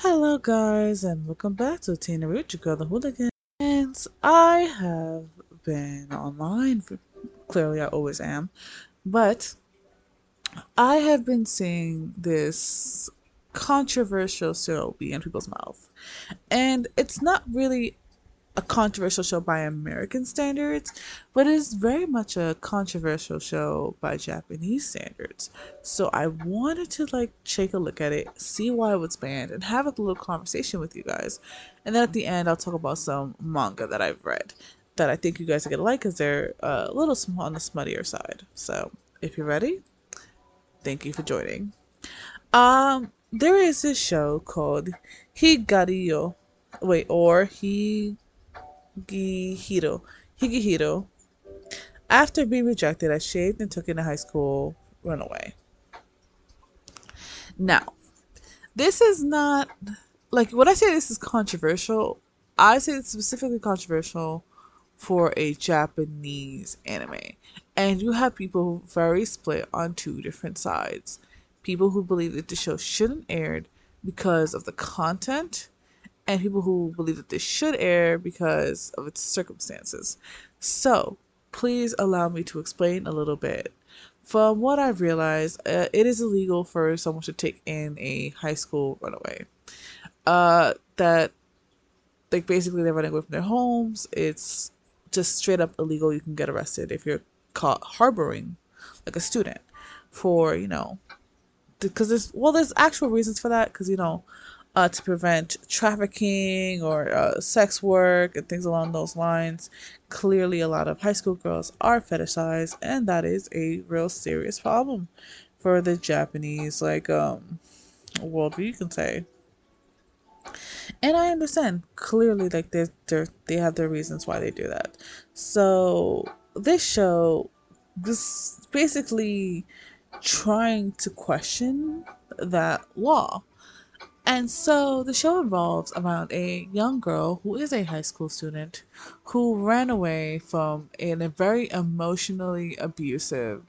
Hello, guys, and welcome back to Tina girl, the hooligan. And I have been online, for, clearly, I always am, but I have been seeing this controversial show be in people's mouth, and it's not really a controversial show by American standards, but it is very much a controversial show by Japanese standards. So I wanted to like take a look at it, see why it was banned, and have a little conversation with you guys. And then at the end, I'll talk about some manga that I've read that I think you guys are gonna like because they're a little small on the smuttier side. So if you're ready, thank you for joining. Um, there is this show called Higariyo. Wait, or He Higehiro. Higehiro. After being rejected, I shaved and took in a high school runaway. Now, this is not like when I say this is controversial, I say it's specifically controversial for a Japanese anime. And you have people very split on two different sides. People who believe that the show shouldn't aired because of the content and people who believe that this should air because of its circumstances. So, please allow me to explain a little bit. From what I've realized, uh, it is illegal for someone to take in a high school runaway. Uh, that, like, basically they're running away from their homes. It's just straight up illegal. You can get arrested if you're caught harboring, like, a student for, you know, because there's, well, there's actual reasons for that, because, you know, uh, to prevent trafficking or uh, sex work and things along those lines. Clearly, a lot of high school girls are fetishized, and that is a real serious problem for the Japanese like um worldview, you can say. And I understand clearly, like they they have their reasons why they do that. So this show, this basically trying to question that law and so the show revolves around a young girl who is a high school student who ran away from a, a very emotionally abusive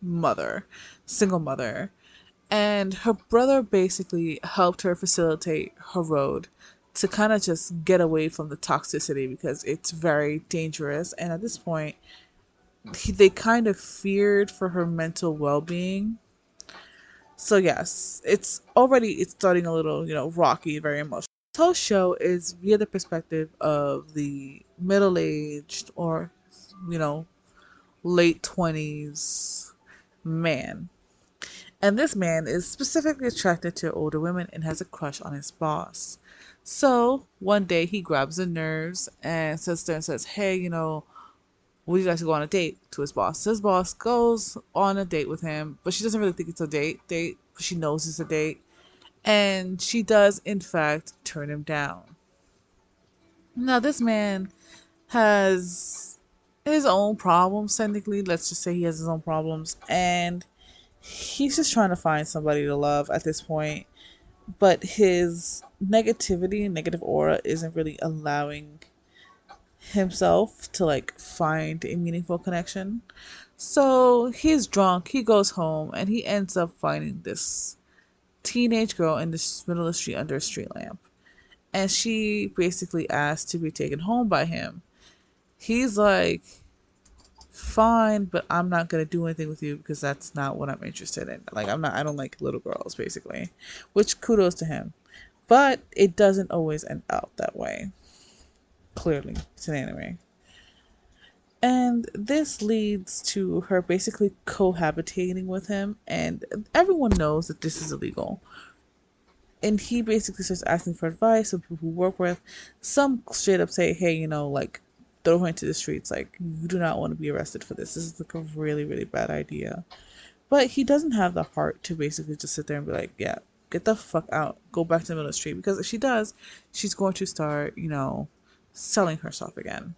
mother, single mother. And her brother basically helped her facilitate her road to kind of just get away from the toxicity because it's very dangerous. And at this point, he, they kind of feared for her mental well being so yes, it's already it's starting a little, you know, rocky, very emotional. This whole show is via the perspective of the middle aged or you know, late twenties man. And this man is specifically attracted to older women and has a crush on his boss. So one day he grabs the nerves and sits there and says, Hey, you know, would you guys go on a date to his boss? His boss goes on a date with him, but she doesn't really think it's a date. Date, but she knows it's a date, and she does in fact turn him down. Now this man has his own problems. Technically, let's just say he has his own problems, and he's just trying to find somebody to love at this point. But his negativity and negative aura isn't really allowing himself to like find a meaningful connection. So he's drunk, he goes home, and he ends up finding this teenage girl in the middle of the street under a street lamp. And she basically asks to be taken home by him. He's like, fine, but I'm not gonna do anything with you because that's not what I'm interested in. Like I'm not I don't like little girls basically. Which kudos to him. But it doesn't always end out that way. Clearly, it's an anime. And this leads to her basically cohabitating with him, and everyone knows that this is illegal. And he basically starts asking for advice of people who work with. Some straight up say, hey, you know, like, throw her into the streets. Like, you do not want to be arrested for this. This is like a really, really bad idea. But he doesn't have the heart to basically just sit there and be like, yeah, get the fuck out. Go back to the middle of the street. Because if she does, she's going to start, you know, selling herself again.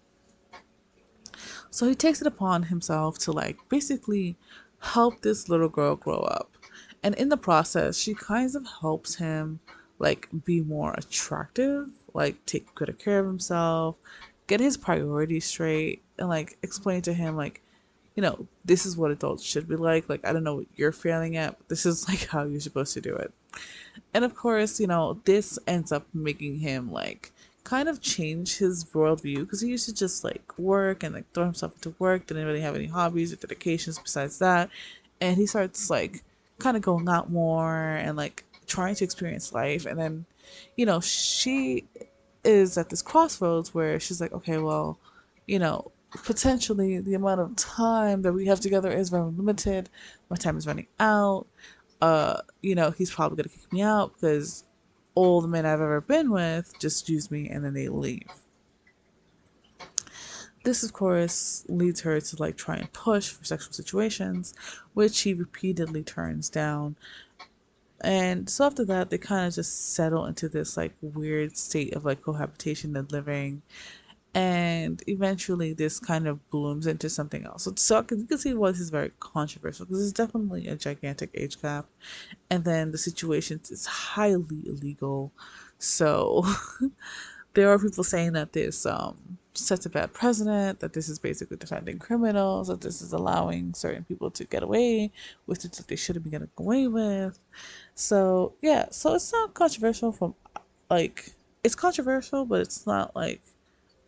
So he takes it upon himself to like basically help this little girl grow up. And in the process, she kind of helps him like be more attractive, like take good care of himself, get his priorities straight, and like explain to him like, you know, this is what adults should be like. Like I don't know what you're failing at, this is like how you're supposed to do it. And of course, you know, this ends up making him like kind of change his worldview because he used to just like work and like throw himself into work, didn't really have any hobbies or dedications besides that. And he starts like kind of going out more and like trying to experience life. And then, you know, she is at this crossroads where she's like, okay, well, you know, potentially the amount of time that we have together is very limited. My time is running out. Uh, you know, he's probably gonna kick me out because all the men I've ever been with just use me and then they leave. This, of course, leads her to like try and push for sexual situations, which he repeatedly turns down. And so after that, they kind of just settle into this like weird state of like cohabitation and living and eventually this kind of blooms into something else. So, you can see why this is very controversial because it's definitely a gigantic age gap, and then the situation is highly illegal. So there are people saying that this um, sets a bad precedent, that this is basically defending criminals, that this is allowing certain people to get away with things that they shouldn't be getting away with. So yeah, so it's not controversial from like it's controversial, but it's not like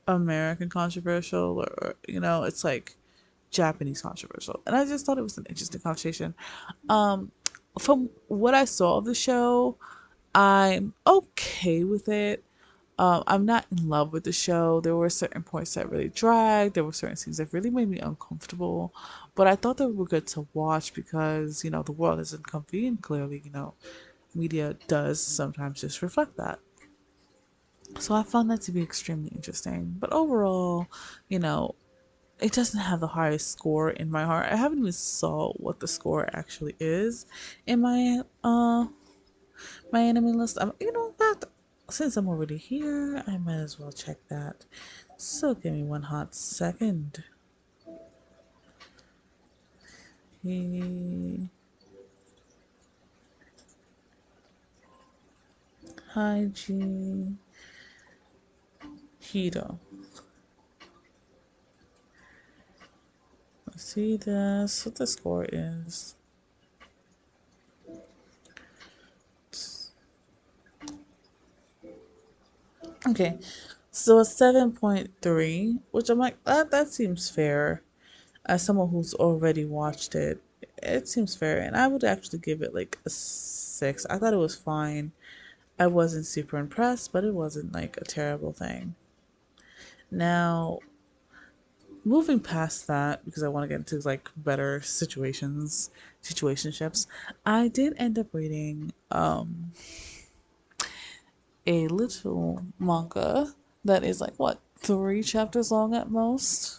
American controversial or you know, it's like Japanese controversial. And I just thought it was an interesting conversation. Um from what I saw of the show, I'm okay with it. Um, I'm not in love with the show. There were certain points that really dragged. There were certain scenes that really made me uncomfortable. But I thought they were good to watch because, you know, the world isn't comfy and clearly, you know, media does sometimes just reflect that. So I found that to be extremely interesting. But overall, you know, it doesn't have the highest score in my heart. I haven't even saw what the score actually is in my uh my anime list. I'm you know that since I'm already here, I might as well check that. So give me one hot second. Hi G. Hito. Let's see this, what the score is. Okay, so a 7.3, which I'm like, that, that seems fair. As someone who's already watched it, it seems fair. And I would actually give it like a 6. I thought it was fine. I wasn't super impressed, but it wasn't like a terrible thing. Now, moving past that, because I want to get into like better situations, situationships, I did end up reading um, a little manga that is like what three chapters long at most.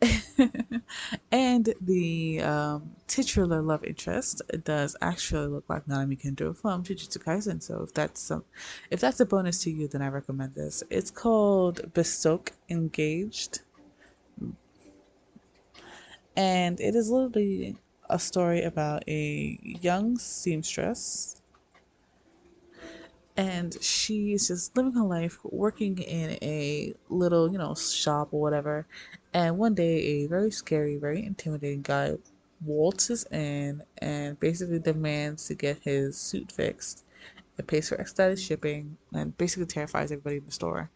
and the um, titular love interest does actually look like Nanami Kento from Jujutsu Kaisen. So if that's some, if that's a bonus to you, then I recommend this. It's called Bespoke Engaged, and it is literally a story about a young seamstress and she's just living her life working in a little you know shop or whatever and one day a very scary very intimidating guy waltzes in and basically demands to get his suit fixed and pays for expedited shipping and basically terrifies everybody in the store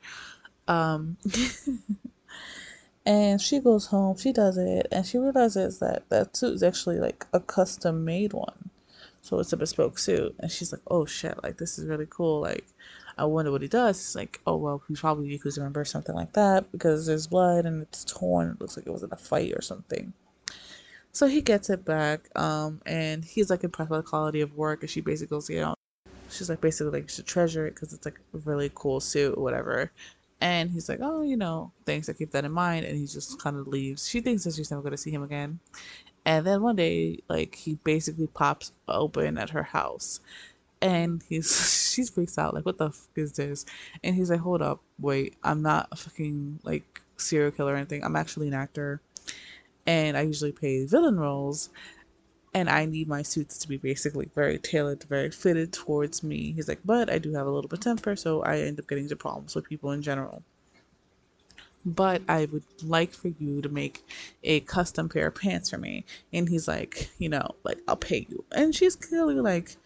um and she goes home she does it and she realizes that that suit is actually like a custom made one so it's a bespoke suit. And she's like, oh shit, like this is really cool. Like, I wonder what he does. It's like, oh well, he's probably Yakuza member or something like that because there's blood and it's torn. It looks like it was in a fight or something. So he gets it back, um, and he's like impressed by the quality of work. And she basically goes, you know, she's like basically like you should treasure it because it's like a really cool suit or whatever. And he's like, oh, you know, thanks. I keep that in mind. And he just kind of leaves. She thinks that she's never going to see him again. And then one day, like he basically pops open at her house, and he's she's freaks out like, "What the fuck is this?" And he's like, "Hold up, wait, I'm not a fucking like serial killer or anything. I'm actually an actor, and I usually play villain roles." And I need my suits to be basically very tailored, very fitted towards me. He's like, but I do have a little bit of temper, so I end up getting into problems with people in general. but I would like for you to make a custom pair of pants for me. And he's like, you know, like, I'll pay you. And she's clearly like,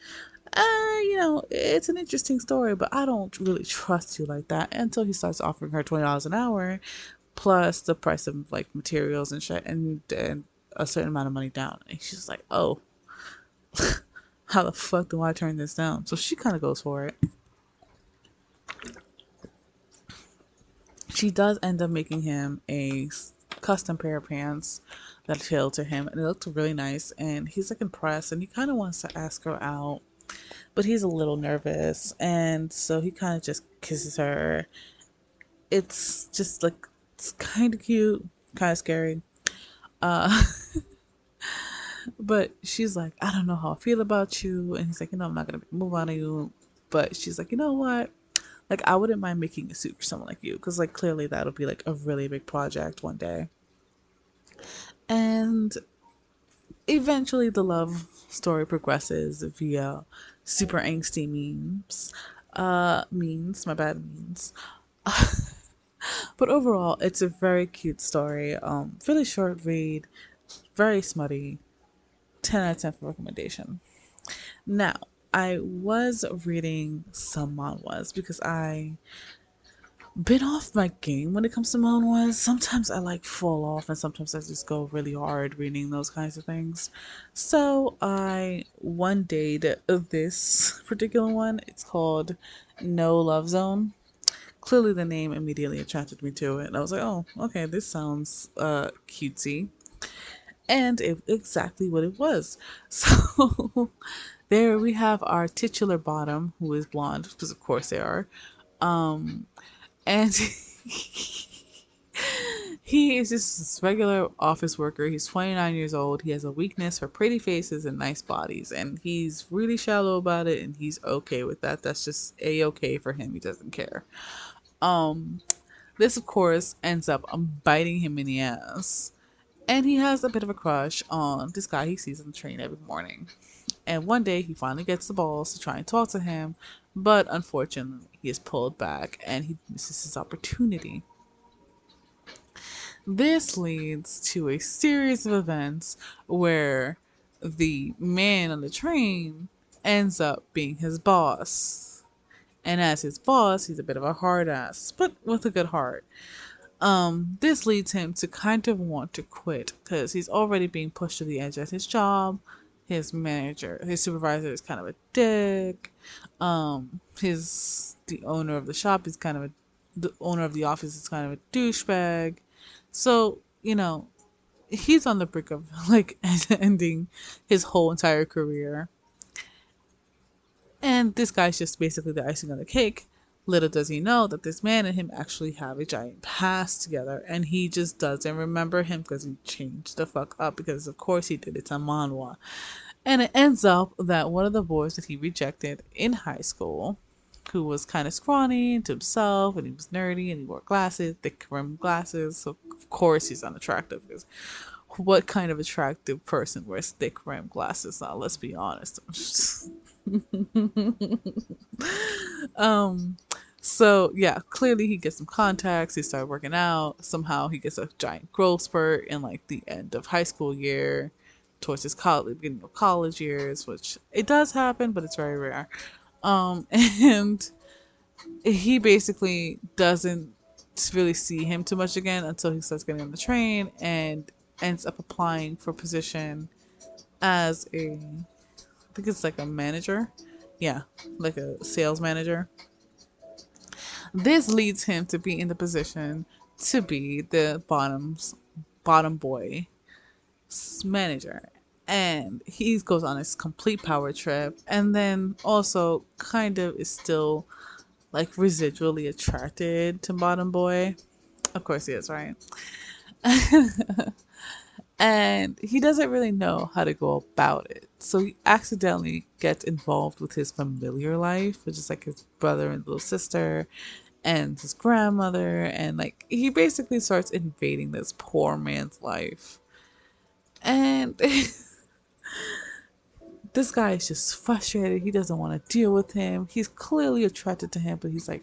uh, you know, it's an interesting story, but I don't really trust you like that until he starts offering her $20 an hour plus the price of like materials and shit and, and a certain amount of money down. And she's like, oh, how the fuck do I turn this down? So she kind of goes for it. She does end up making him a custom pair of pants that tailor to him, and it looked really nice. And he's like impressed, and he kind of wants to ask her out, but he's a little nervous, and so he kind of just kisses her. It's just like it's kind of cute, kind of scary. Uh, but she's like, I don't know how I feel about you, and he's like, you know, I'm not gonna move on to you. But she's like, you know what? Like, I wouldn't mind making a suit for someone like you, because like clearly that'll be like a really big project one day. And eventually, the love story progresses via super angsty memes. Uh, means, my bad memes. but overall, it's a very cute story. Um, really short read, very smutty. 10 out of 10 for recommendation. Now, I was reading some manhwas because I been off my game when it comes to manhwas. Sometimes I like fall off and sometimes I just go really hard reading those kinds of things. So I one day this particular one. It's called No Love Zone. Clearly the name immediately attracted me to it. And I was like, oh, okay, this sounds uh cutesy. And it exactly what it was. So there we have our titular bottom, who is blonde, because of course they are. Um, and he is just this regular office worker. He's 29 years old. He has a weakness for pretty faces and nice bodies, and he's really shallow about it, and he's okay with that. That's just a okay for him. He doesn't care. Um, this, of course, ends up biting him in the ass, and he has a bit of a crush on this guy he sees on the train every morning. And one day he finally gets the balls to try and talk to him, but unfortunately he is pulled back and he misses his opportunity. This leads to a series of events where the man on the train ends up being his boss. And as his boss, he's a bit of a hard ass, but with a good heart. Um, this leads him to kind of want to quit because he's already being pushed to the edge at his job his manager, his supervisor is kind of a dick. Um, his the owner of the shop is kind of a the owner of the office is kind of a douchebag. So you know, he's on the brink of like ending his whole entire career. And this guy's just basically the icing on the cake. Little does he know that this man and him actually have a giant past together, and he just doesn't remember him because he changed the fuck up. Because of course he did. It's a manhwa, and it ends up that one of the boys that he rejected in high school, who was kind of scrawny to himself, and he was nerdy, and he wore glasses, thick rimmed glasses. So of course he's unattractive because what kind of attractive person wears thick rimmed glasses? Now let's be honest. um so yeah, clearly he gets some contacts. He started working out. Somehow he gets a giant growth spurt in like the end of high school year, towards his college, beginning of college years, which it does happen, but it's very rare. Um, and he basically doesn't really see him too much again until he starts getting on the train and ends up applying for position as a, I think it's like a manager, yeah, like a sales manager this leads him to be in the position to be the bottom's bottom boy manager. And he goes on his complete power trip. And then also kind of is still like residually attracted to bottom boy. Of course he is right? And he doesn't really know how to go about it. So he accidentally gets involved with his familiar life which is like his brother and little sister and his grandmother and like he basically starts invading this poor man's life and this guy is just frustrated he doesn't want to deal with him he's clearly attracted to him but he's like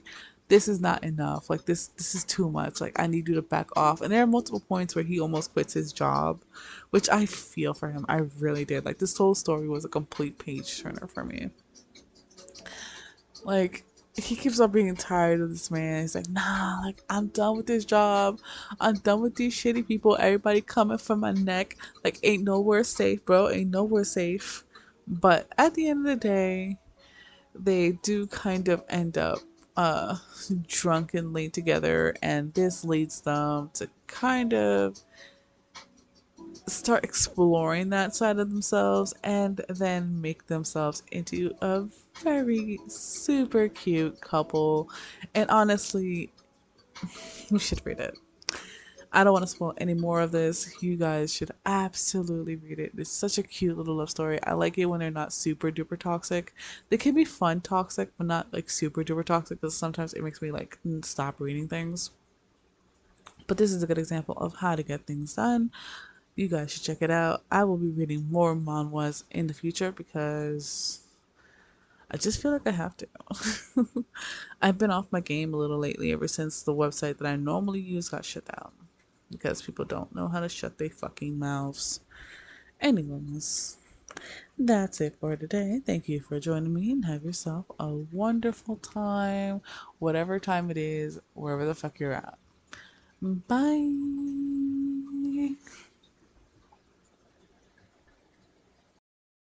this is not enough. Like this this is too much. Like I need you to back off. And there are multiple points where he almost quits his job, which I feel for him. I really did. Like this whole story was a complete page turner for me. Like he keeps on being tired of this man. He's like, nah, like I'm done with this job. I'm done with these shitty people. Everybody coming for my neck. Like ain't nowhere safe, bro. Ain't nowhere safe. But at the end of the day, they do kind of end up uh drunkenly together and this leads them to kind of start exploring that side of themselves and then make themselves into a very super cute couple. And honestly, you should read it. I don't want to spoil any more of this. You guys should absolutely read it. It's such a cute little love story. I like it when they're not super duper toxic. They can be fun toxic, but not like super duper toxic because sometimes it makes me like stop reading things. But this is a good example of how to get things done. You guys should check it out. I will be reading more manhwas in the future because I just feel like I have to. I've been off my game a little lately ever since the website that I normally use got shut down because people don't know how to shut their fucking mouths. Anyways, that's it for today. Thank you for joining me and have yourself a wonderful time, whatever time it is, wherever the fuck you're at. Bye.